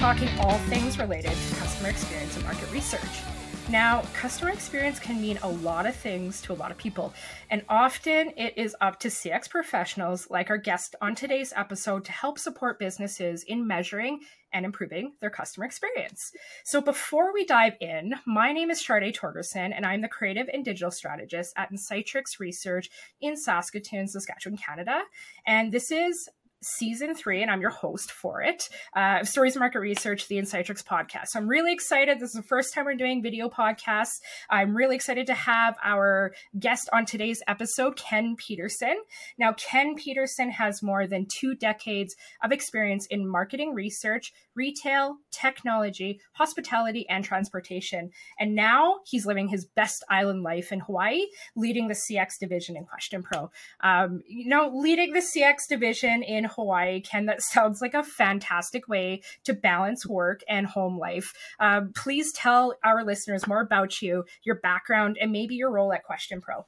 talking all things related to customer experience and market research. Now, customer experience can mean a lot of things to a lot of people, and often it is up to CX professionals like our guest on today's episode to help support businesses in measuring and improving their customer experience. So, before we dive in, my name is Sharday Torgerson, and I'm the creative and digital strategist at Insightrix Research in Saskatoon, Saskatchewan, Canada. And this is season three, and I'm your host for it. Uh, Stories Market Research, the Insightrix podcast. So I'm really excited. This is the first time we're doing video podcasts. I'm really excited to have our guest on today's episode, Ken Peterson. Now, Ken Peterson has more than two decades of experience in marketing research, retail, technology, hospitality, and transportation. And now he's living his best island life in Hawaii, leading the CX division in QuestionPro. Um, you know, leading the CX division in Hawaii, Ken, that sounds like a fantastic way to balance work and home life. Um, please tell our listeners more about you, your background, and maybe your role at QuestionPro.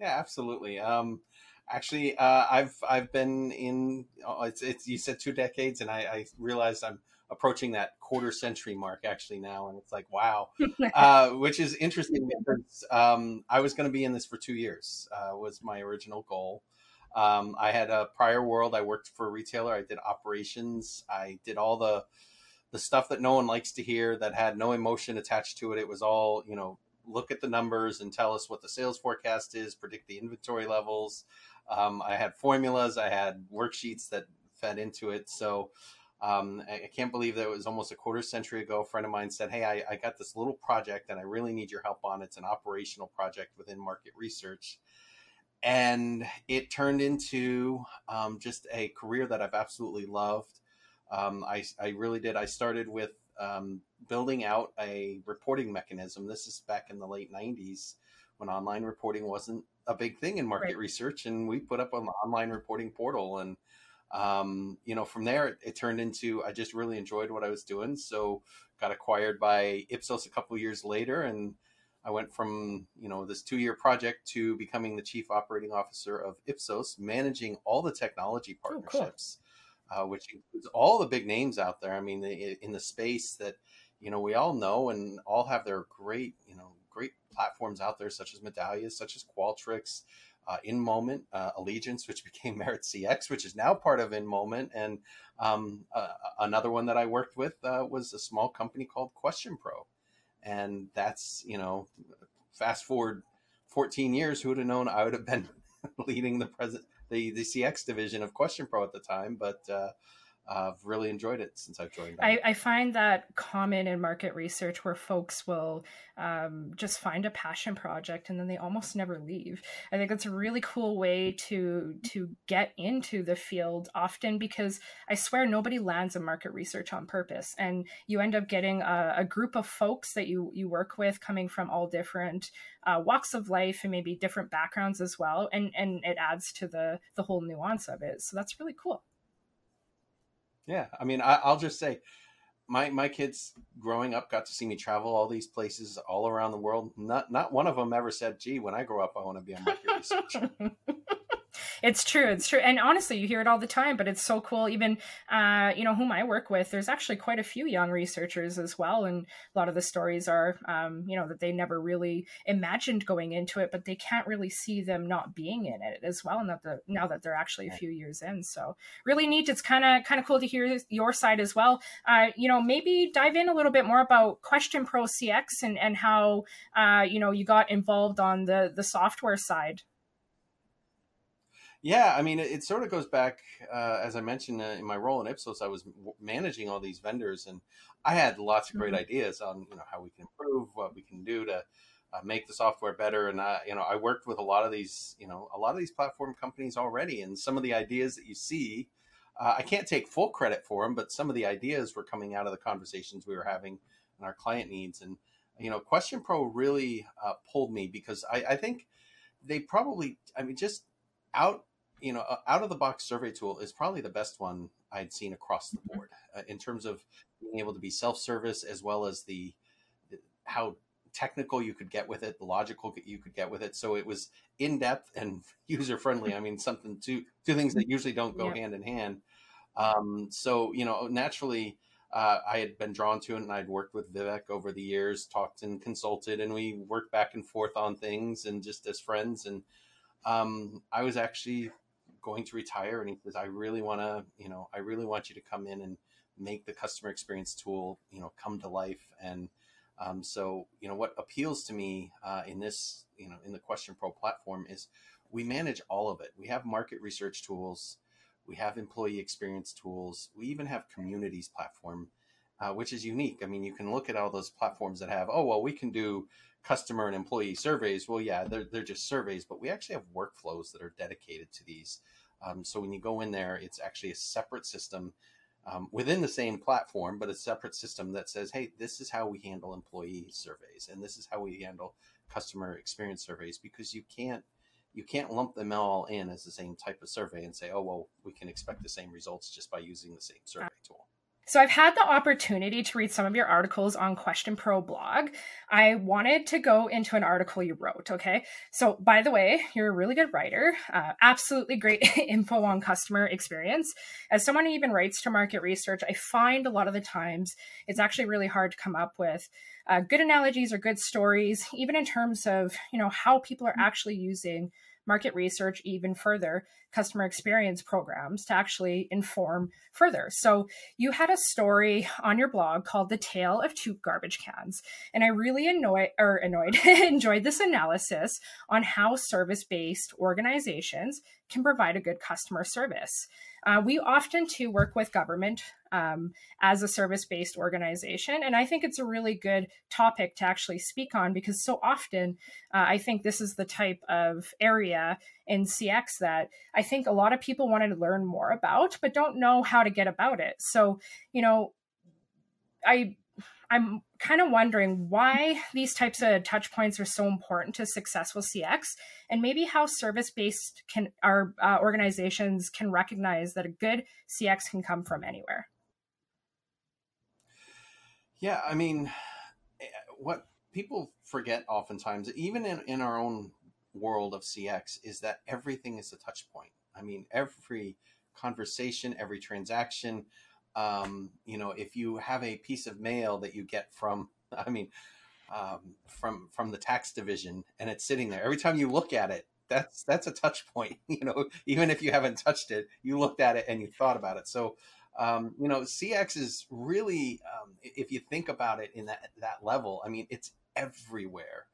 Yeah, absolutely. Um, actually, uh, I've I've been in. Oh, it's, it's you said two decades, and I, I realized I'm approaching that quarter century mark actually now, and it's like wow, uh, which is interesting because um, I was going to be in this for two years. Uh, was my original goal. Um, I had a prior world. I worked for a retailer. I did operations. I did all the the stuff that no one likes to hear that had no emotion attached to it. It was all, you know, look at the numbers and tell us what the sales forecast is, predict the inventory levels. Um, I had formulas, I had worksheets that fed into it. So um, I, can't believe that it was almost a quarter century ago. A friend of mine said, Hey, I, I got this little project and I really need your help on it. It's an operational project within market research and it turned into um, just a career that I've absolutely loved. Um, I, I, really did. I started with um, building out a reporting mechanism. This is back in the late 90s when online reporting wasn't a big thing in market right. research. And we put up an online reporting portal. And, um, you know, from there, it, it, turned into I just really enjoyed what I was doing. So got acquired by Ipsos a couple years later and I went from you know this two year project to becoming the chief operating officer of Ipsos, managing all the technology partnerships, oh, cool. uh, which includes all the big names out there. I mean, in the space that you know we all know and all have their great you know great platforms out there, such as Medallia, such as Qualtrics. Uh, in Moment, uh, Allegiance, which became MaritzCX, which is now part of InMoment, and um, uh, another one that I worked with uh, was a small company called QuestionPro, and that's you know fast forward 14 years who would have known i would have been leading the present the the cx division of question pro at the time but uh, I've really enjoyed it since I've joined. I, I, find that common in market research where folks will um, just find a passion project and then they almost never leave. I think that's a really cool way to to get into the field. Often because I swear nobody lands in market research on purpose, and you end up getting a, a group of folks that you you work with coming from all different uh, walks of life and maybe different backgrounds as well, and and it adds to the the whole nuance of it. So that's really cool. Yeah, I mean, I, will just say, my my kids growing up got to see me travel all these places all around the world. Not not one of them ever said, "Gee, when I grow up, I want to be a market researcher." it's true it's true. And honestly you hear it all the time but it's so cool. Even uh, you know whom i work with there's actually quite a few young researchers as well and a lot of the stories are um, you know that they never really imagined going into it but they can't really see them not being in it as well and that the now that they're actually a few years in. So really neat. It's kind of kind of cool to hear your side as well. Uh, you know maybe dive in a little bit more about question pro cx and and how uh, you know you got involved on the the software side yeah, I mean, it, it sort of goes back, uh, as I mentioned uh, in my role in Ipsos, I was managing all these vendors, and I had lots of great mm-hmm. ideas on you know how we can improve, what we can do to uh, make the software better. And I, you know, I worked with a lot of these, you know, a lot of these platform companies already, and some of the ideas that you see, uh, I can't take full credit for them, but some of the ideas were coming out of the conversations we were having and our client needs. And you know, QuestionPro really uh, pulled me because I, I think they probably, I mean, just out you know, out of the box survey tool is probably the best one I'd seen across the mm-hmm. board uh, in terms of being able to be self service as well as the, the, how technical you could get with it, the logical you could get with it. So it was in depth and user friendly. I mean, something two two things that usually don't go hand in hand. Um, so you know, naturally, uh, I had been drawn to it, and I'd worked with Vivek over the years, talked and consulted, and we worked back and forth on things, and just as friends. And um, I was actually going to retire, and he says, "I really want to, you know, I really want you to come in and make the customer experience tool, you know, come to life." And um, so, you know, what appeals to me uh, in this, you know, in the QuestionPro platform is we manage all of it. We have market research tools, we have employee experience tools, we even have communities platform, uh, which is unique. I mean, you can look at all those platforms that have, oh, well, we can do customer and employee surveys. Well, yeah, they're, they're just surveys, but we actually have workflows that are dedicated to these. Um, so when you go in there, it's actually a separate system um, within the same platform, but a separate system that says, hey, this is how we handle employee surveys and this is how we handle customer experience surveys because you can't you can't lump them all in as the same type of survey and say, oh well, we can expect the same results just by using the same survey. So I've had the opportunity to read some of your articles on QuestionPro blog. I wanted to go into an article you wrote. Okay. So by the way, you're a really good writer. Uh, absolutely great info on customer experience. As someone who even writes to market research, I find a lot of the times it's actually really hard to come up with uh, good analogies or good stories, even in terms of you know how people are actually using market research even further customer experience programs to actually inform further. So you had a story on your blog called the tale of two garbage cans and i really annoyed or annoyed enjoyed this analysis on how service-based organizations can provide a good customer service. Uh, we often too work with government um, as a service based organization. And I think it's a really good topic to actually speak on because so often uh, I think this is the type of area in CX that I think a lot of people wanted to learn more about, but don't know how to get about it. So, you know, I I'm kind of wondering why these types of touch points are so important to successful CX, and maybe how service-based can our uh, organizations can recognize that a good CX can come from anywhere. Yeah, I mean, eh, what people forget oftentimes, even in, in our own world of CX, is that everything is a touch point. I mean, every conversation, every transaction, um, you know, if you have a piece of mail that you get from, I mean, um, from from the tax division, and it's sitting there. Every time you look at it, that's that's a touch point. You know, even if you haven't touched it, you looked at it and you thought about it. So, um, you know, CX is really, um, if you think about it in that that level, I mean, it's everywhere,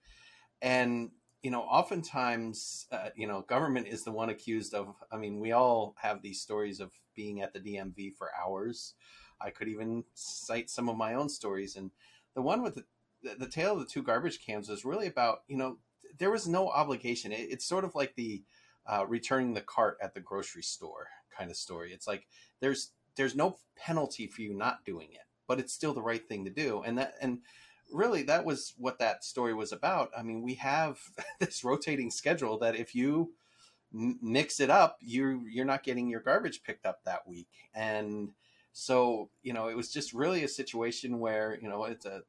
and you know, oftentimes, uh, you know, government is the one accused of. I mean, we all have these stories of being at the DMV for hours. I could even cite some of my own stories, and the one with the, the, the tale of the two garbage cans was really about, you know, there was no obligation. It, it's sort of like the uh, returning the cart at the grocery store kind of story. It's like there's there's no penalty for you not doing it, but it's still the right thing to do, and that and really that was what that story was about. I mean, we have this rotating schedule that if you mix it up, you you're not getting your garbage picked up that week. And so, you know, it was just really a situation where, you know, it's a,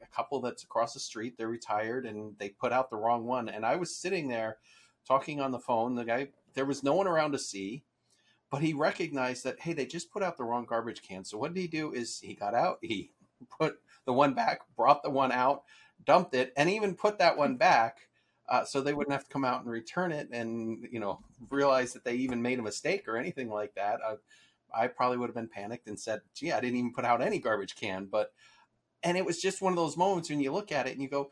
a couple that's across the street, they're retired and they put out the wrong one. And I was sitting there talking on the phone. The guy, there was no one around to see, but he recognized that, hey, they just put out the wrong garbage can. So what did he do is he got out, he put the one back, brought the one out, dumped it, and even put that one back uh, so they wouldn't have to come out and return it and you know realize that they even made a mistake or anything like that. Uh, I probably would have been panicked and said, "Gee, I didn't even put out any garbage can." But and it was just one of those moments when you look at it and you go,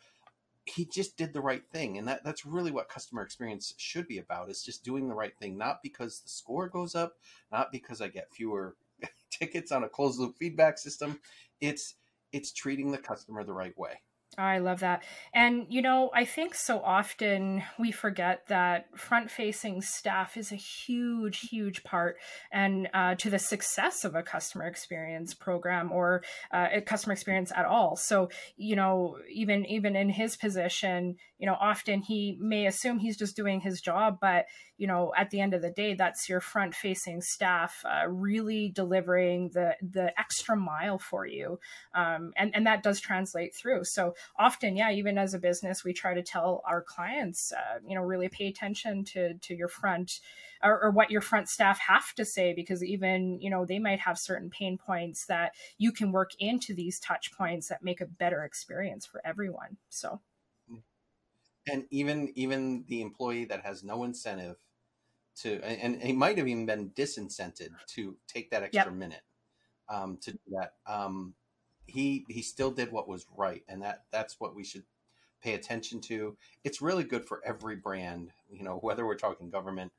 "He just did the right thing," and that that's really what customer experience should be about: is just doing the right thing, not because the score goes up, not because I get fewer tickets on a closed loop feedback system. It's it's treating the customer the right way. I love that. And, you know, I think so often we forget that front facing staff is a huge, huge part and uh, to the success of a customer experience program or uh, a customer experience at all. So, you know, even, even in his position, you know, often he may assume he's just doing his job, but, you know, at the end of the day, that's your front facing staff uh, really delivering the, the extra mile for you. Um, and, and that does translate through. So, often, yeah, even as a business, we try to tell our clients, uh, you know, really pay attention to to your front or, or, what your front staff have to say because even you know they might have certain pain points that you can work into these touch points that make a better experience for everyone so and even even the employee that has no incentive to and, he might have even been disincented to take that extra yep. minute um, to do that um, he he still did what was right and that that's what we should pay attention to it's really good for every brand you know whether we're talking government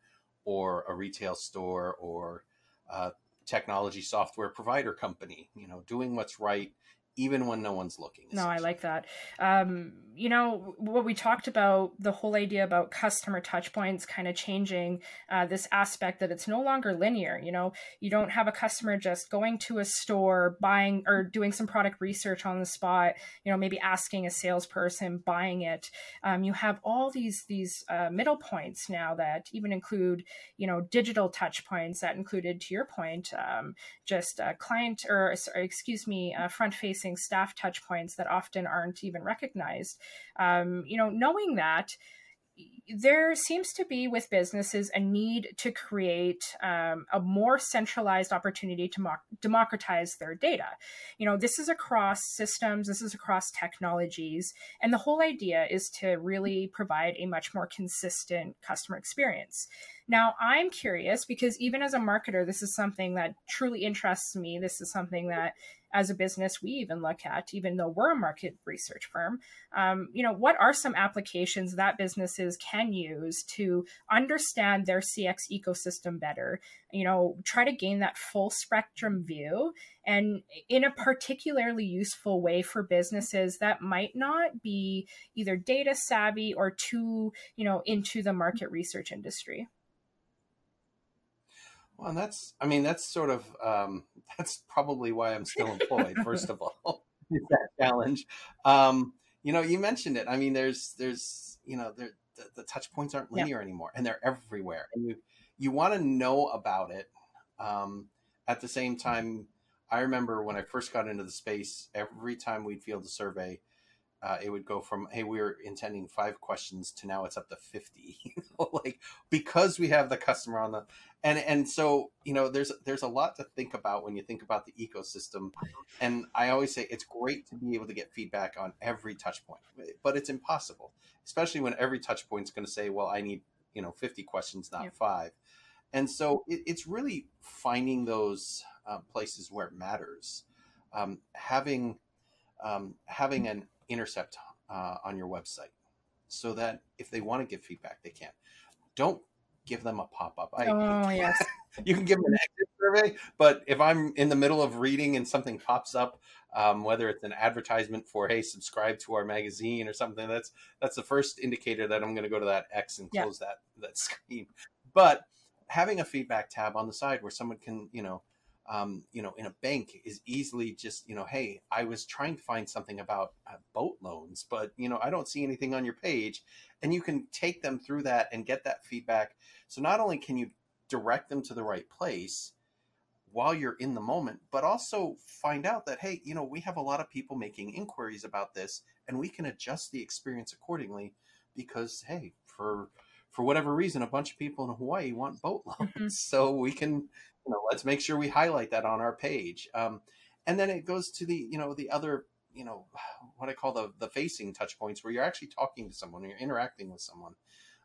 or a retail store or a technology software provider company you know doing what's right even when no one's looking. No, I like that. Um, you know, what we talked about, the whole idea about customer touch points kind of changing uh, this aspect that it's no longer linear. You know, you don't have a customer just going to a store, buying or doing some product research on the spot, you know, maybe asking a salesperson, buying it. Um, you have all these, these uh, middle points now that even include, you know, digital touch points that included, to your point, um, just a client or, or excuse me, front facing staff touch points that often aren't even recognized. Um, you know, knowing that there seems to be with businesses a need to create um, a more centralized opportunity to mo- democratize their data. You know this is across systems this is across technologies and the whole idea is to really provide a much more consistent customer experience. Now i'm curious because even as a marketer this is something that truly interests me. This is something that as a business we even look at, even though we're a market research firm. Um, you know, what are some applications that businesses can use to understand their CX ecosystem better? You know, try to gain that full spectrum view and in a particularly useful way for businesses that might not be either data savvy or too, you know, into the market research industry. Well, that's, I mean, that's sort of, um, that's probably why I'm still employed, first of all, that challenge. Um, you know, you mentioned it. I mean, there's, there's, you know, there, the, the touch points aren't linear anymore and they're everywhere. And you, you want to know about it. Um, at the same time, I remember when I first got into the space, every time we'd field a survey, uh, it would go from hey we are intending five questions to now it's up to 50 you know, like because we have the customer on the and and so you know there's there's a lot to think about when you think about the ecosystem. And i always say it's great to be able to get feedback on every touch point but it's impossible especially when every touch point is going to say well i need you know 50 questions not five. And so it, it's really finding those uh, places where it matters. Um, having um, having an intercept uh, on your website so that if they want to give feedback, they can. Don't give them a pop up. Oh, yes. you can give them an exit survey, but if I'm in the middle of reading and something pops up, um, whether it's an advertisement for hey subscribe to our magazine or something that's that's the first indicator that i'm going to go to that x and close yeah. that that screen but having a feedback tab on the side where someone can you know um, you know, in a bank is easily just, you know, hey, I was trying to find something about uh, boat loans, but, you know, I don't see anything on your page. And you can take them through that and get that feedback. So not only can you direct them to the right place while you're in the moment, but also find out that, hey, you know, we have a lot of people making inquiries about this and we can adjust the experience accordingly because, hey, for, for whatever reason, a bunch of people in Hawaii want boat loans. Mm-hmm. So we can you know, let's make sure we highlight that on our page. Um, and then it goes to the, you know, the other, you know, what I call the, the facing touch points where you're actually talking to someone, you're interacting with someone.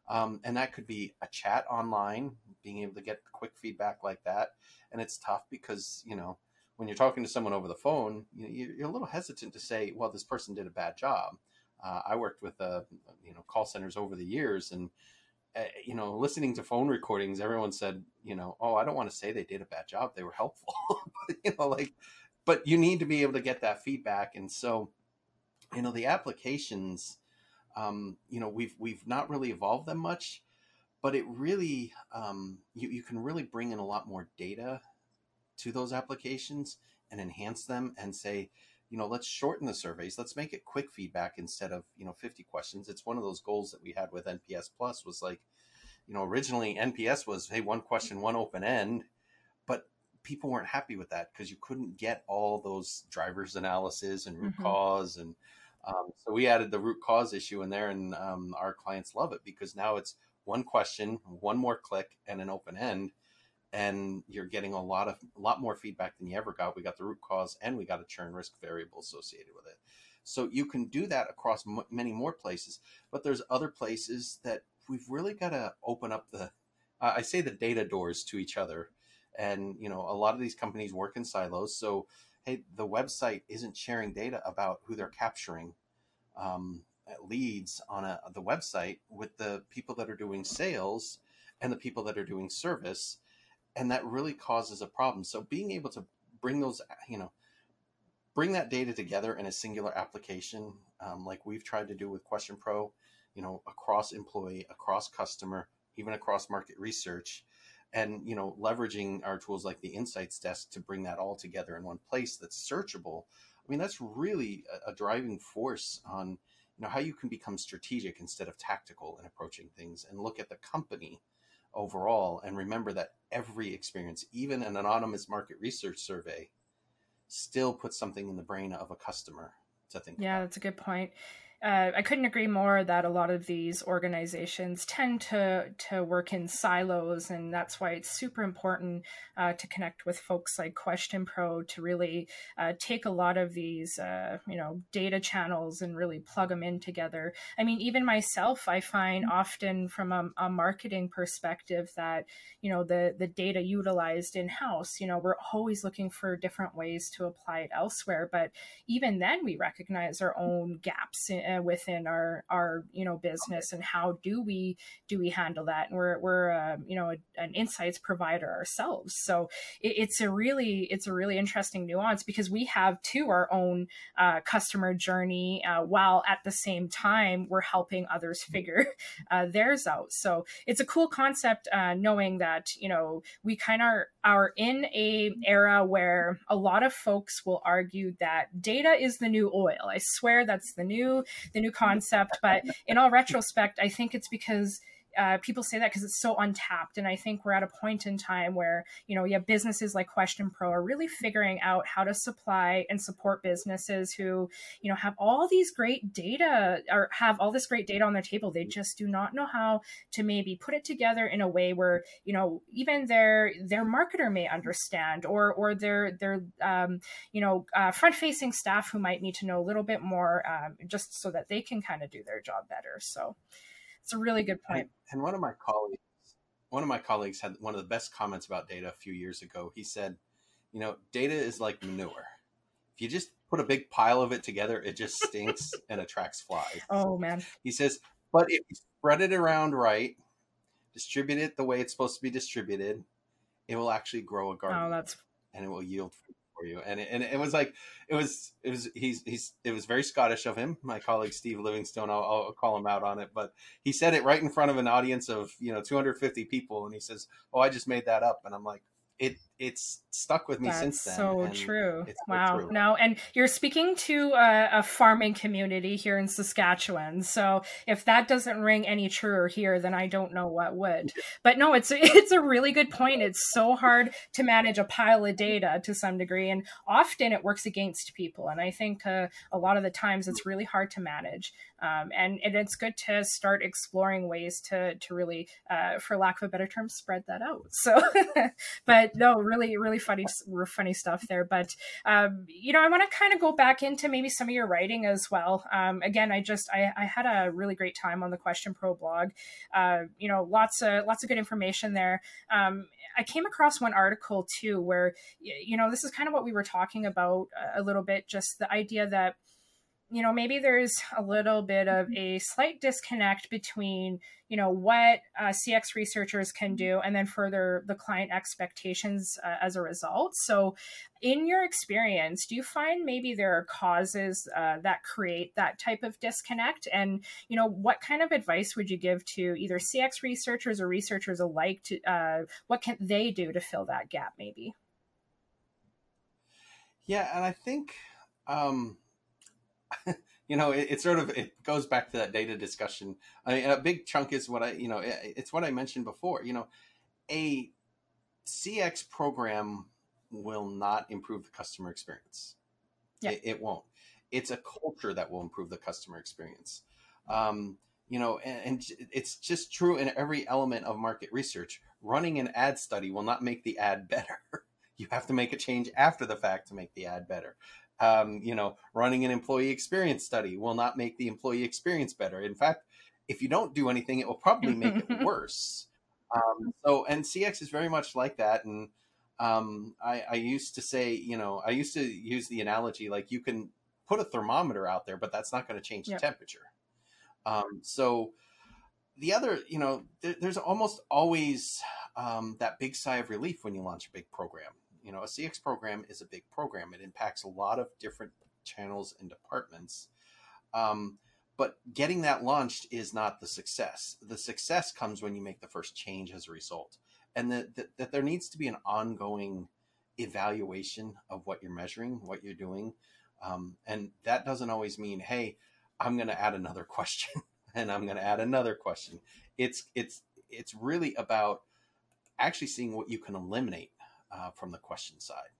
Um, and that could be a chat online, being able to get quick feedback like that. And it's tough because, you know, when you're talking to someone over the phone, you, are a little hesitant to say, well, this person did a bad job. Uh, I worked with, uh, you know, call centers over the years and, you know, listening to phone recordings, everyone said, you know, oh, I don't want to say they did a bad job. They were helpful, you know, like, but you need to be able to get that feedback. And so, you know, the applications, um, you know, we've, we've not really evolved them much, but it really, um, you, you can really bring in a lot more data to those applications and enhance them and say, you know, let's shorten the surveys. Let's make it quick feedback instead of, you know, 50 questions. It's one of those goals that we had with NPS Plus was like, you know, originally NPS was, hey, one question, one open end. But people weren't happy with that because you couldn't get all those drivers analysis and root mm-hmm. cause and Um, so we added the root cause issue in there, and um, our clients love it because now it's one question, one more click, and an open end, and you're getting a lot of a lot more feedback than you ever got. We got the root cause, and we got a churn risk variable associated with it. So you can do that across m- many more places, but there's other places that we've really got to open up the uh, I say the data doors to each other. And you know, a lot of these companies work in silos, so hey, the website isn't sharing data about who they're capturing um, leads on a, the website with the people that are doing sales and the people that are doing service, and that really causes a problem. So being able to bring those, you know, bring that data together in a singular application, um, like we've tried to do with QuestionPro, you know, across employee, across customer, even across market research, and you know, leveraging our tools like the Insights Desk to bring that all together in one place that's searchable. I mean, that's really a, a driving force on you know how you can become strategic instead of tactical in approaching things, and look at the company overall, and remember that every experience, even an anonymous market research survey, still puts something in the brain of a customer to think. Yeah, about. that's a good point uh, I couldn't agree more that a lot of these organizations tend to to work in silos, and that's why it's super important uh, to connect with folks like QuestionPro to really uh, take a lot of these uh, you know data channels and really plug them in together. I mean, even myself, I find often from a, a marketing perspective that you know the the data utilized in house, you know, we're always looking for different ways to apply it elsewhere, but even then, we recognize our own gaps. In, uh, within our our you know business and how do we do we handle that? And we're we're uh, you know a, an insights provider ourselves. So it, it's a really it's a really interesting nuance because we have too our own uh, customer journey uh, while at the same time we're helping others figure uh, theirs out. So it's a cool concept uh, knowing that you know we kind of are, are in a era where a lot of folks will argue that data is the new oil. I swear that's the new the new concept. But in all retrospect, I think it's because uh, people say that because it's so untapped. And I think we're at a point in time where, you know, have businesses like QuestionPro are really figuring out how to supply and support businesses who, you know, have all these great data or have all this great data on their table. They just do not know how to maybe put it together in a way where, you know, even their their marketer may understand or or their their um, you know, uh, front facing staff who might need to know a little bit more um, just so that they can kind of do their job better. So it's a really good point. And one of my colleagues, one of my colleagues had one of the best comments about data a few years ago. He said, "You know, data is like manure. If you just put a big pile of it together, it just stinks and attracts flies." Oh man. He says, "But if you spread it around right, distribute it the way it's supposed to be distributed, it will actually grow a garden. Oh, that's and it will yield fruit for you. And it, and it was like it was it was he's he's it was very Scottish of him. My colleague Steve Livingstone, I'll, I'll call him out on it, but he said it right in front of an audience of you know 250 people, and he says, "Oh, I just made that up," and I'm like, it it's stuck with me That's since then. So true. wow. No, and you're speaking to a, a, farming community here in Saskatchewan. So if that doesn't ring any truer here, then I don't know what would. But no, it's it's a really good point. It's so hard to manage a pile of data to some degree, and often it works against people. And I think uh, a lot of the times it's really hard to manage. Um, and, and it's good to start exploring ways to to really, uh, for lack of a better term, spread that out. So, but no, really, really funny, funny stuff there. But um, you know, I want to kind of go back into maybe some of your writing as well. Um, again, I just I, I, had a really great time on the QuestionPro blog. Uh, you know, lots of lots of good information there. Um, I came across one article too where you know this is kind of what we were talking about a little bit, just the idea that you know maybe there's a little bit of a slight disconnect between you know what uh, cx researchers can do and then further the client expectations uh, as a result. So in your experience do you find maybe there are causes uh, that create that type of disconnect? And you know what kind of advice would you give to either cx researchers or researchers alike to uh, what can they do to fill that gap maybe? Yeah and i think um you know, it, it, sort of it goes back to that data discussion. I mean, a big chunk is what I, you know, it, it's what I mentioned before. You know, a CX program will not improve the customer experience. Yeah. It, it won't. it's a culture that will improve the customer experience. Um, you know, and, and, it's just true in every element of market research. Running an ad study will not make the ad better. you have to make a change after the fact to make the ad better. Um, you know, running an employee experience study will not make the employee experience better. In fact, if you don't do anything, it will probably make it worse. Um, so, and CX is very much like that. And um, I, I used to say, you know, I used to use the analogy like you can put a thermometer out there, but that's not going to change yep. the temperature. Um, so the other, you know, there, there's almost always um, that big sigh of relief when you launch a big program. You know, a CX program is a big program. It impacts a lot of different channels and departments. Um, but getting that launched is not the success. The success comes when you make the first change as a result, and that, that, that there needs to be an ongoing evaluation of what you're measuring, what you're doing, um, and that doesn't always mean, hey, I'm going to add another question and I'm going to add another question. It's it's it's really about actually seeing what you can eliminate uh, from the question side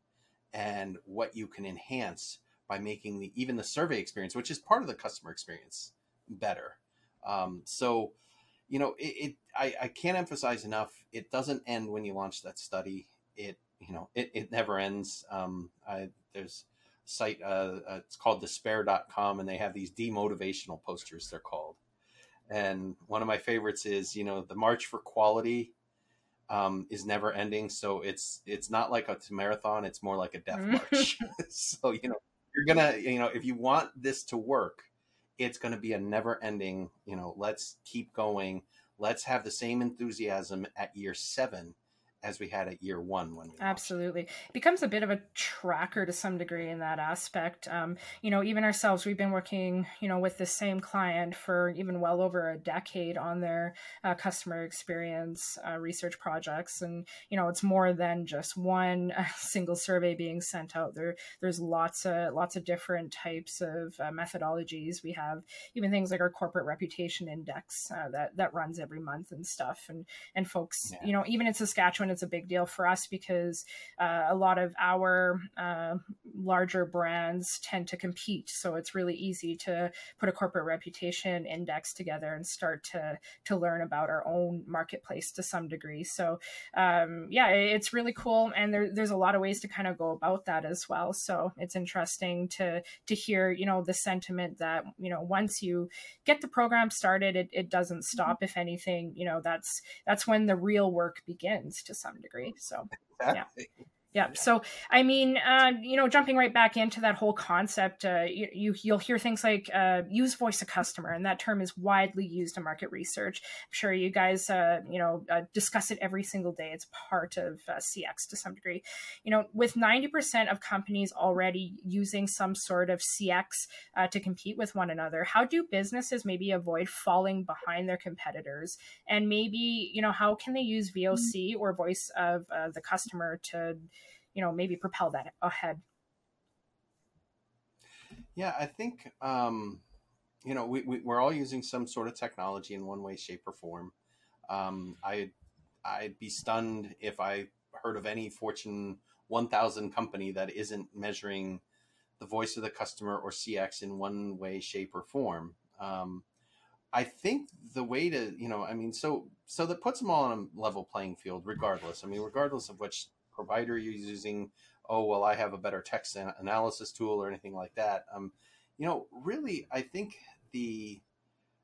and what you can enhance by making the even the survey experience, which is part of the customer experience, better. Um, so, you know, it, it I, I can't emphasize enough. It doesn't end when you launch that study. It you know it, it never ends. Um, I, there's site uh, uh, it's called despair.com and they have these demotivational posters they're called and one of my favorites is you know the march for quality um, is never ending. So it's it's not like a marathon it's more like a death mm. march. So you know you're gonna you know if you want this to work it's gonna be a never ending you know let's keep going. Let's have the same enthusiasm at year seven as we had at year one when we absolutely. It becomes a bit of a tracker to some degree in that aspect. Um, you know even ourselves we've been working you know with the same client for even well over a decade on their uh, customer experience uh, research projects. And you know it's more than just one uh, single survey being sent out. There there's lots of lots of different types of uh, methodologies. We have even things like our corporate reputation index uh, that that runs every month and stuff. And and folks yeah. you know even in saskatchewan it's a big deal for us because uh, a lot of our uh, larger brands tend to compete. So it's really easy to put a corporate reputation index together and start to to learn about our own marketplace to some degree. So um, yeah, it's really cool, and there, there's a lot of ways to kind of go about that as well. So it's interesting to to hear you know the sentiment that you know once you get the program started, it, it doesn't stop. Mm-hmm. If anything, you know that's that's when the real work begins to some degree. So exactly. yeah. Yeah. So, I mean, uh, you know, jumping right back into that whole concept, uh, you, you will hear things like uh, use voice of customer, and that term is widely used in market research. I'm sure you guys, uh, you know, uh, discuss it every single day. It's part of uh, CX to some degree. You know, with 90% of companies already using some sort of CX to compete with one another, how do businesses maybe avoid falling behind their competitors? And maybe, you know, how can they use VOC or voice of the customer to you know maybe propel that ahead. Yeah i think um, you know we, we, are all using some sort of technology in one way shape or form. Um, I, i'd be stunned if i heard of any fortune 1000 company that isn't measuring the voice of the customer or cx in one way shape or form. Um, I think the way to, you know, I mean, so so that puts them all on a level playing field, regardless. I mean, regardless of which provider you're using. Oh, well, I have a better text analysis tool or anything like that. Um, you know, really, I think the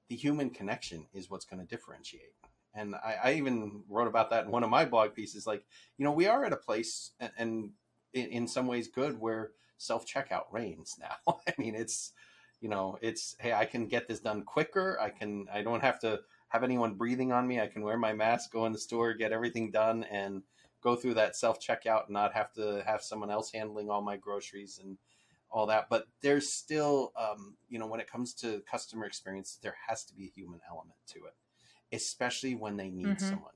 the human connection is what's going to differentiate. And I, I, even wrote about that in one of my blog pieces. Like, you know, we are at a place, and, and in, in some ways, good where self checkout reigns now. I mean, it's you know, it's hey, I can get this done quicker. I can, I don't have to have anyone breathing on me. I can wear my mask, go in the store, get everything done, and go through that self checkout and not have to have someone else handling all my groceries and all that. But there's still, um, you know, when it comes to customer experience, there has to be a human element to it, especially when they need mm-hmm. someone.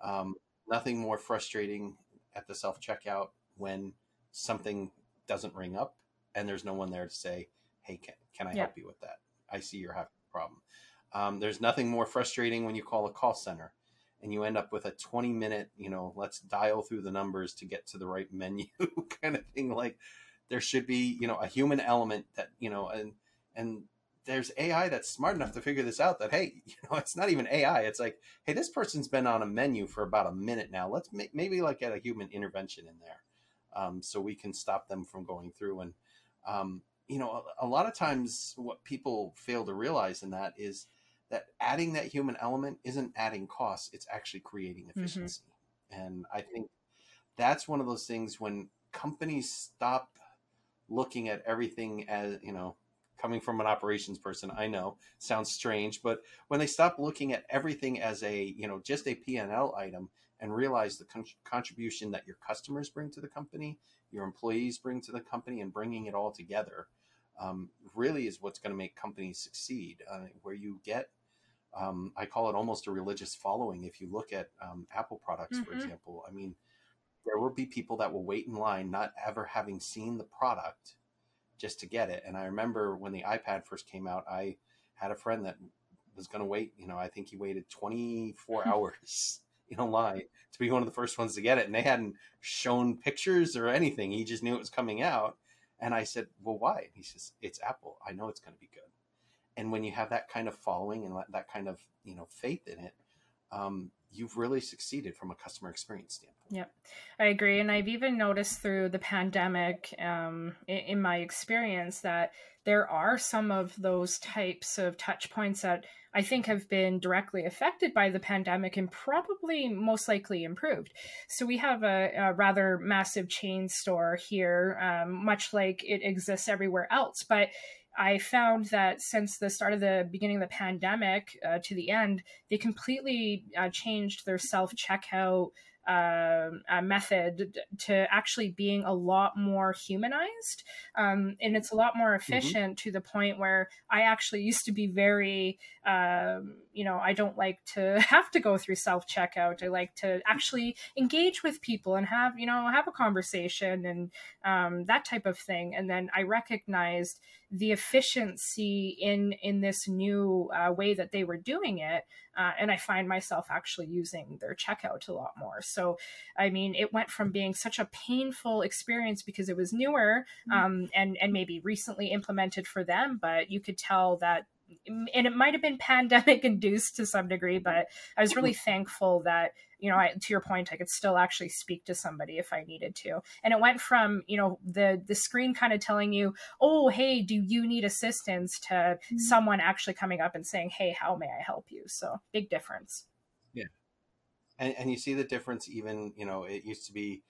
Um, nothing more frustrating at the self checkout when something doesn't ring up and there's no one there to say, "Hey, can, can I yep. help you with that? I see you're having a problem." Um, there's nothing more frustrating when you call a call center and you end up with a 20 minute, you know, let's dial through the numbers to get to the right menu kind of thing. Like there should be you know a human element that you know and and there's AI that's smart enough to figure this out that hey, you know, it's not even AI. It's like, hey, this person's been on a menu for about a minute now. Let's make, maybe like get a human intervention in there, um, so we can stop them from going through. And um, you know, a, a, lot of times what people fail to realize in that is that adding that human element isn't adding costs; it's actually creating mm-hmm. efficiency. Mm-hmm. And I think that's one of those things when companies stop looking at everything as you know coming from an operations person i know sounds strange but when they stop looking at everything as a you know just a p&l item and realize the con- contribution that your customers bring to the company your employees bring to the company and bringing it all together um, really is what's going to make companies succeed uh, where you get um, i call it almost a religious following if you look at um, apple products mm-hmm. for example i mean there will be people that will wait in line not ever having seen the product just to get it. And I remember when the iPad first came out, I had a friend that was going to wait. You know, I think he waited 24 hours in a line to be one of the first ones to get it. And they hadn't shown pictures or anything. He just knew it was coming out. And I said, Well, why? He says, It's Apple. I know it's going to be good. And when you have that kind of following and that kind of, you know, faith in it, um, you've really succeeded from a customer experience standpoint. Yep, I agree. And I've even noticed through the pandemic, um, in, in, my experience, that there are some of those types of touch points that I think have been directly affected by the pandemic and probably most likely improved. So we have a, a rather massive chain store here, um, much like it exists everywhere else. But I found that since the start of the beginning of the pandemic uh, to the end, they completely uh, changed their self checkout uh, method to actually being a lot more humanized. Um, and it's a lot more mm-hmm. efficient mm-hmm. to the point where I actually used to be very, um, you know, I don't like to have to go through self checkout. I like to actually engage with people and have, you know, have a conversation and um, that type of thing. And then I recognized the efficiency in in this new uh, way that they were doing it uh, and i find myself actually using their checkout a lot more so i mean it went from being such a painful experience because it was newer mm-hmm. um, and and maybe recently implemented for them but you could tell that and it might have been pandemic induced to some degree, but I was really thankful that you know, I, to your point, I could still actually speak to somebody if I needed to. And it went from you know the the screen kind of telling you, oh hey, do you need assistance, to mm-hmm. someone actually coming up and saying, hey, how may I help you? So big difference. Yeah, and and you see the difference. Even you know, it used to be.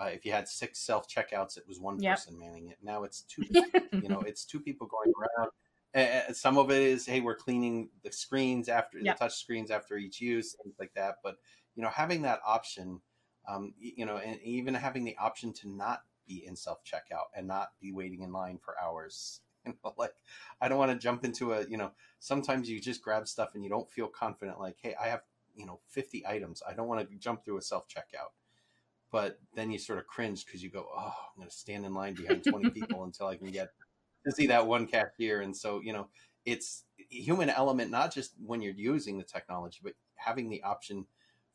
Uh, if you had six self checkouts, it was one yep. person manning it. Now it's two. you know, it's two people going around uh, some of it is hey we're cleaning the screens after the touch screens after each use things like that. But you know having that option um, you know and even having the option to not be in self checkout and not be waiting in line for hours you know like i don't want to jump into a you know sometimes you just grab stuff and you don't feel confident like hey i have you know 50 items. I don't want to jump through a self checkout but then you sort of cringe because you go oh i'm going to stand in line behind 20 people until i can get to see that one cashier. And so, you know, it's human element, not just when you're using the technology, but having the option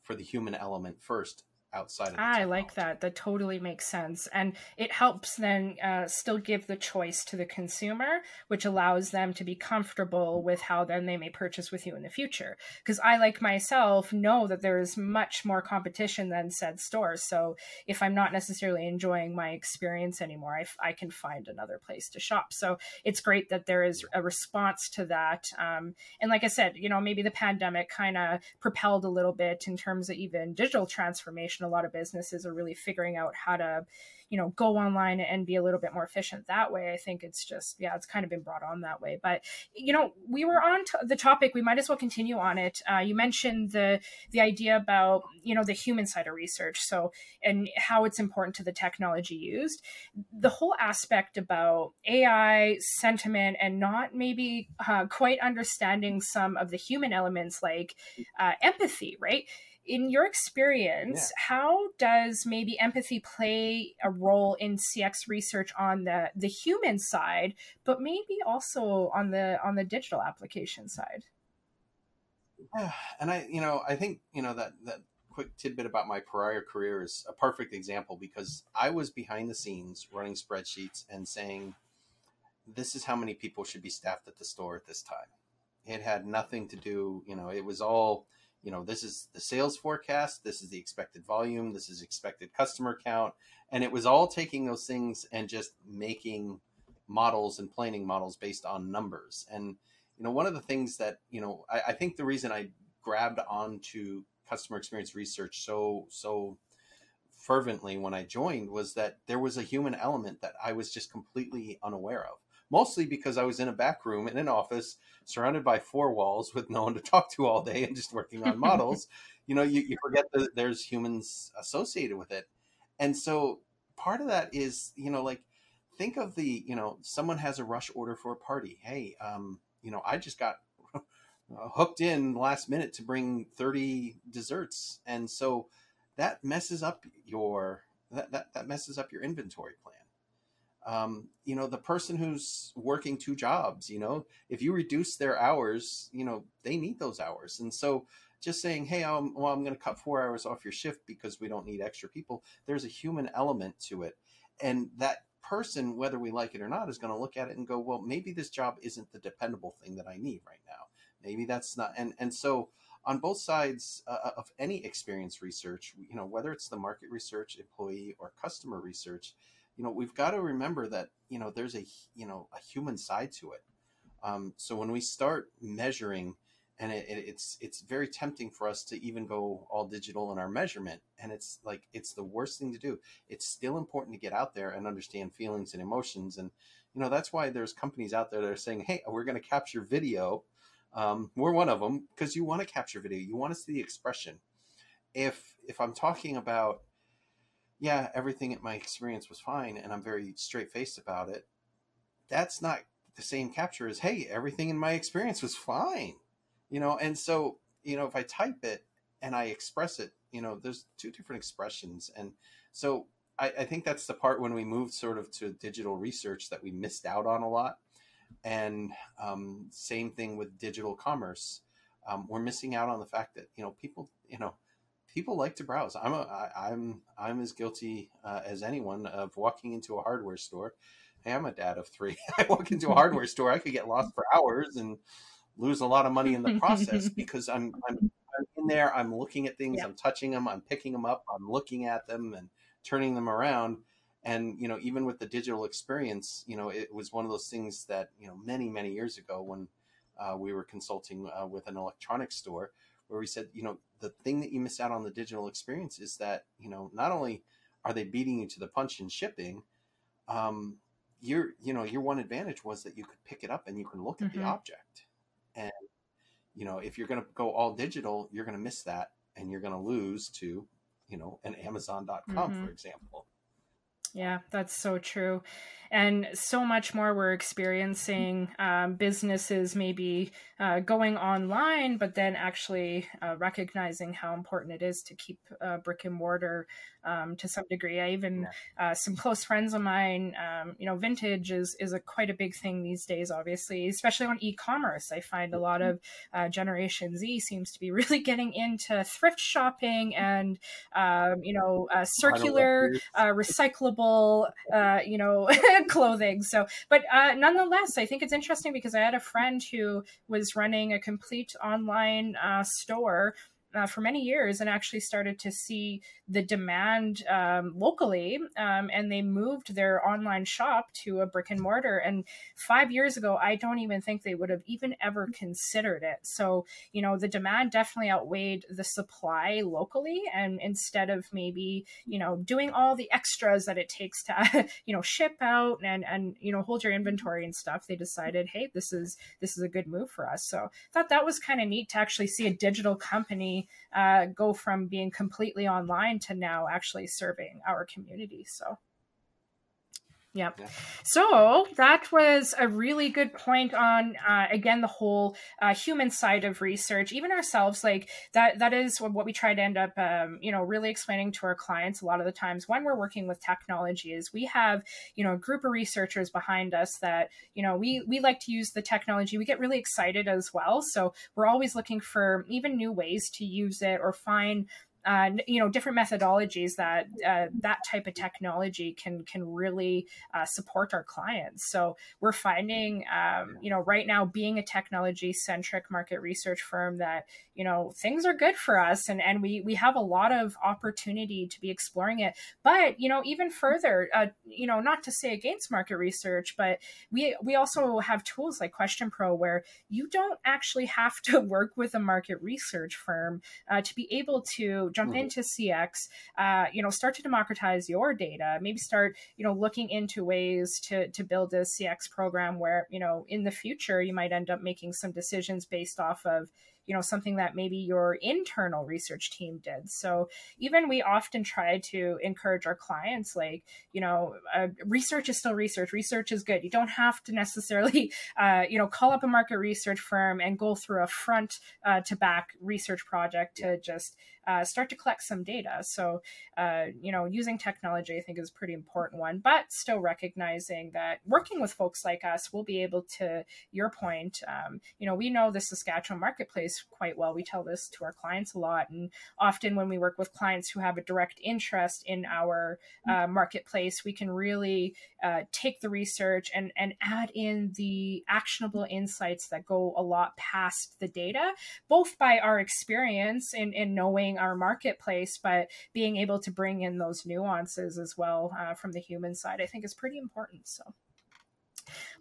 for the human element first outside of I like that. That totally makes sense. And it helps then uh, still give the choice to the consumer, which allows them to be comfortable with how then they may purchase with you in the future. Because I, like myself, know that there is much more competition than said stores. So if I'm not necessarily enjoying my experience anymore, I, I can find another place to shop. So it's great that there is a response to that. Um, and like I said, you know, maybe the pandemic kind of propelled a little bit in terms of even digital transformation a lot of businesses are really figuring out how to you know go online and be a little bit more efficient that way. I think it's just yeah it's kind of been brought on that way. But you know we were on t- the topic we might as well continue on it. Uh, you mentioned the the idea about you know the human side of research so and how it's important to the technology used. The whole aspect about ai sentiment and not maybe uh, quite understanding some of the human elements like uh, empathy right in your experience yeah. how does maybe empathy play a role in cx research on the the human side but maybe also on the on the digital application side yeah, and i you know i think you know that that quick tidbit about my prior career is a perfect example because I was behind the scenes running spreadsheets and saying, this is how many people should be staffed at the store at this time. It had nothing to do, you know, it was all, you know, this is the sales forecast, this is the expected volume, this is expected customer count. And it was all taking those things and just making models and planning models based on numbers. And, you know, one of the things that, you know, I, I think the reason I grabbed onto customer experience research so so fervently when I joined was that there was a human element that I was just completely unaware of. Mostly because I was in a back room in an office surrounded by four walls with no one to talk to all day and just working on models. you know, you, you forget that there's humans associated with it. And so part of that is, you know, like think of the, you know, someone has a rush order for a party. Hey, um, you know, I just got uh, hooked in last minute to bring 30 desserts and so that messes up your that, that, that messes up your inventory plan um, you know the person who's working two jobs you know if you reduce their hours you know they need those hours. And so just saying hey I'm, well i'm going to cut four hours off your shift because we don't need extra people there's a human element to it. And that person whether we like it or not is going to look at it and go well maybe this job isn't the dependable thing that i need right now. Maybe that's not and and so on both sides uh, of any experience research you know whether it's the market research employee or customer research you know we've got to remember that you know there's a you know a human side to it um, so when we start measuring and it, it, it's it's very tempting for us to even go all digital in our measurement and it's like it's the worst thing to do it's still important to get out there and understand feelings and emotions and you know that's why there's companies out there that are saying hey we're going to capture video um, we're one of them because you want to capture video. You want to see the expression. If if I'm talking about, yeah, everything in my experience was fine, and I'm very straight faced about it, that's not the same capture as hey, everything in my experience was fine, you know. And so you know, if I type it and I express it, you know, there's two different expressions, and so I, I think that's the part when we moved sort of to digital research that we missed out on a lot and um, same thing with digital commerce. Um, we're missing out on the fact that you know people you know people like to browse. I'm a, I, I'm I'm as guilty uh, as anyone of walking into a hardware store. Hey, I'm a dad of three. I walk into a hardware store, I could get lost for hours and lose a lot of money in the process because I'm I'm, I'm in there. I'm looking at things. I'm touching them. I'm picking them up. I'm looking at them and turning them around and you know even with the digital experience you know it was one of those things that you know many many years ago when uh, we were consulting uh, with an electronics store where we said you know the thing that you miss out on the digital experience is that you know not only are they beating you to the punch in shipping um, your you know your one advantage was that you could pick it up and you can look at mm-hmm. the object and you know if you're going to go all digital you're going to miss that and you're going to lose to you know an amazon.com mm-hmm. for example yeah, that's so true. And so much more we're experiencing um, businesses maybe uh, going online, but then actually uh, recognizing how important it is to keep uh, brick and mortar um, to some degree. I even. Uh, some close friends of mine, um, you know, vintage is is a quite a big thing these days. Obviously, especially on e-commerce, I find a lot mm-hmm. of uh, Generation Z seems to be really getting into thrift shopping and um, you know uh, circular, recyclable, you know, clothing. So, but nonetheless, I think it's interesting because I had a friend who was running a complete online uh, store uh, for many years and actually started to see the demand um, locally. Um, and they moved their online shop to a brick and mortar. And five years ago, I don't even think they would have even ever considered it. So, you know, the demand definitely outweighed the supply locally. And instead of maybe, you know, doing all the extras that it takes to, you know, ship out and, and, you know, hold your inventory and stuff, they decided, hey, this is, this is a good move for us. So I thought that was kind of neat to actually see a digital company uh, go from being completely online to now actually serving our community. So Yep. Yeah. So that was a really good point on uh, again the whole uh, human side of research. Even ourselves, like that. That is what we try to end up, um, you know, really explaining to our clients a lot of the times when we're working with technology. Is we have you know a group of researchers behind us that you know we we like to use the technology. We get really excited as well. So we're always looking for even new ways to use it or find uh, you know different methodologies that uh, that type of technology can can really uh, support our clients. So we're finding um, you know right now being a technology centric market research firm that you know things are good for us and and we we have a lot of opportunity to be exploring it. But you know even further, uh, you know not to say against market research, but we we also have tools like QuestionPro where you don't actually have to work with a market research firm uh, to be able to jump mm-hmm. into CX, uh, you know, start to democratize your data, maybe start, you know, looking into ways to, to build a CX program where, you know, in the future, you might end up making some decisions based off of, you know something that maybe your internal research team did. So even we often try to encourage our clients like you know uh, research is still research research is good. You don't have to necessarily uh, you know call up a market research firm and go through a front uh, to back research project to just uh, start to collect some data. So, uh, you know, using technology, I think, is a pretty important one, but still recognizing that working with folks like us, we'll be able to, your point, um, you know, we know the Saskatchewan marketplace quite well. We tell this to our clients a lot. And often when we work with clients who have a direct interest in our uh, marketplace, we can really uh, take the research and, and add in the actionable insights that go a lot past the data, both by our experience in, in knowing our marketplace, but being able to bring in those nuances as well uh, from the human side, I think is pretty important. So.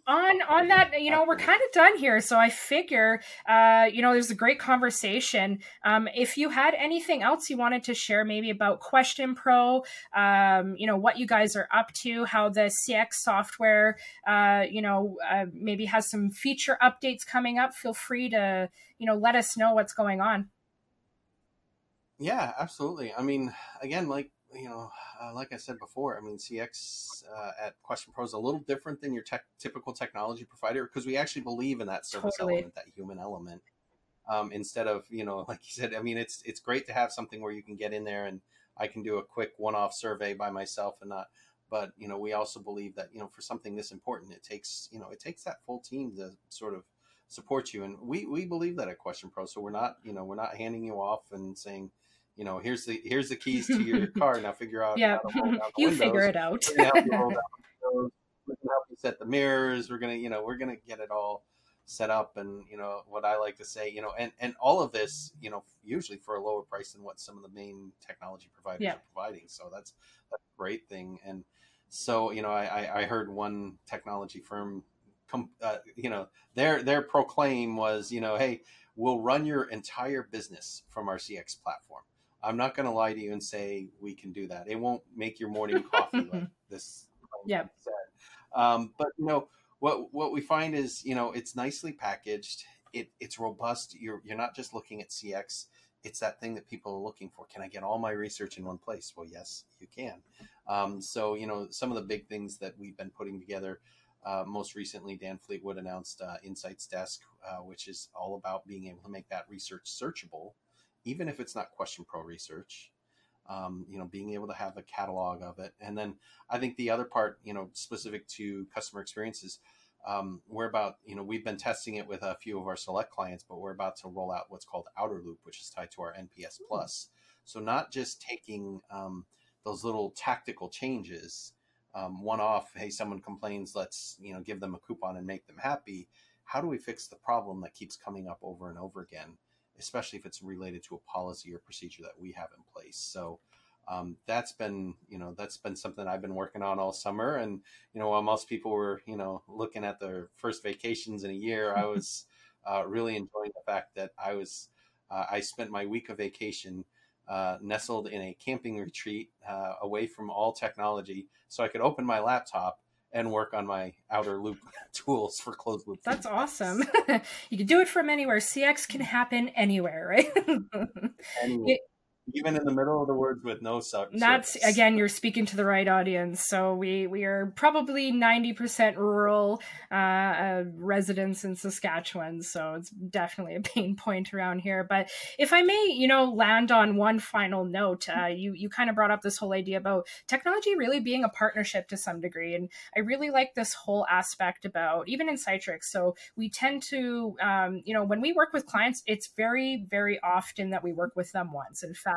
On on that you know we're kind of done here so i figure uh you know there's a great conversation. Um if you had anything else you wanted to share maybe about QuestionPro um you know what you guys are up to how the cx software uh you know uh, maybe has some feature updates coming up feel free to you know let us know what's going on yeah, absolutely. I mean, again, like you know, uh, like I said before, I mean, CX uh, at QuestionPro is a little different than your tech, typical technology provider because we actually believe in that service totally. element, that human element. Um, instead of you know, like you said, I mean, it's it's great to have something where you can get in there and I can do a quick one-off survey by myself and not. But you know, we also believe that you know, for something this important, it takes you know, it takes that full team to sort of support you, and we we believe that at QuestionPro. So we're not you know, we're not handing you off and saying you know, here's the here's the keys to your car. Now figure out. yeah, you windows. figure it out. we're gonna help you set the mirrors. We're gonna, you know, we're gonna get it all set up, and you know what I like to say, you know, and and all of this, you know, usually for a lower price than what some of the main technology providers yeah. are providing. So that's that's a great thing. And so you know, I I heard one technology firm, come, uh, you know, their their proclaim was, you know, hey, we'll run your entire business from our CX platform I'm not going to lie to you and say we can do that. It won't make your morning coffee like this. Yeah. Um, but you know what what we find is you know it's nicely packaged. It it's robust. You're you're not just looking at CX. It's that thing that people are looking for. Can I get all my research in one place? Well, yes, you can. Um, so you know some of the big things that we've been putting together. Uh, most recently, Dan Fleetwood announced uh, Insights Desk, uh, which is all about being able to make that research searchable even if it's not QuestionPro research um, you know being able to have a catalog of it. And then i think the other part you know specific to customer experiences um, we're about you know we've been testing it with a few of our select clients but we're about to roll out what's called outer loop which is tied to our nps hmm. plus. So not just taking um, those little tactical changes um, one off hey someone complains let's you know give them a coupon and make them happy. How do we fix the problem that keeps coming up over and over again especially if it's related to a policy or procedure that we have in place. So um, that's been, you know, that's been something I've been working on all summer. And you know, while most people were, you know, looking at their first vacations in a year, I was uh, really enjoying the fact that I was, uh, I spent my week of vacation. Uh, nestled in a camping retreat uh, away from all technology, so I could open my laptop and work on my outer loop tools for closed loop. That's feedback. awesome. you can do it from anywhere. CX can happen anywhere, right? anywhere even in the middle of the words with no suck. That's again, you're speaking to the right audience. So we we are probably ninety percent rural uh, uh, residents in Saskatchewan. So it's definitely a pain point around here. But if I may, you know, land on one final note, uh, you you kind of brought up this whole idea about technology really being a partnership to some degree, and I really like this whole aspect about even in Citrix. So we tend to, um, you know, when we work with clients, it's very very often that we work with them once. In fact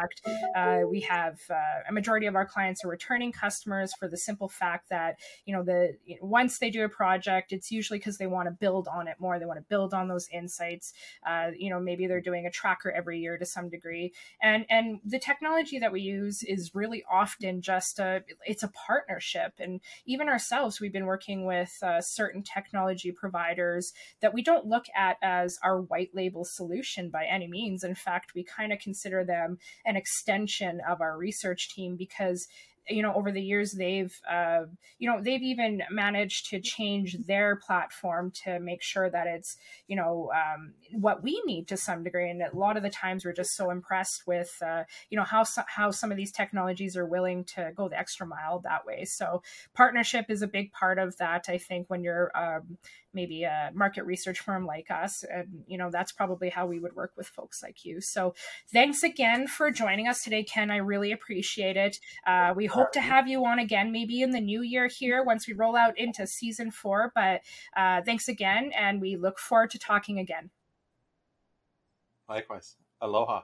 uh, we have uh, a majority of our clients are returning customers for the simple fact that you know the once they do a project, it's usually because they want to build on it more. They want to build on those insights. Uh, you know, maybe they're doing a tracker every year to some degree, and and the technology that we use is really often just a it's a partnership, and even ourselves, we've been working with uh, certain technology providers that we don't look at as our white label solution by any means. In fact, we kind of consider them an extension of our research team because you know over the years they've uh, you know they've even managed to change their platform to make sure that it's you know um, what we need to some degree. And a lot of the times we're just so impressed with uh, you know how how some of these technologies are willing to go the extra mile that way. So partnership is a big part of that i think when you're um, maybe a market research firm like us and you know that's probably how we would work with folks like you so thanks again for joining us today ken i really appreciate it uh, we hope to have you on again, maybe in the new year here once we roll out into season four. But uh, thanks again, and we look forward to talking again. Likewise. Aloha.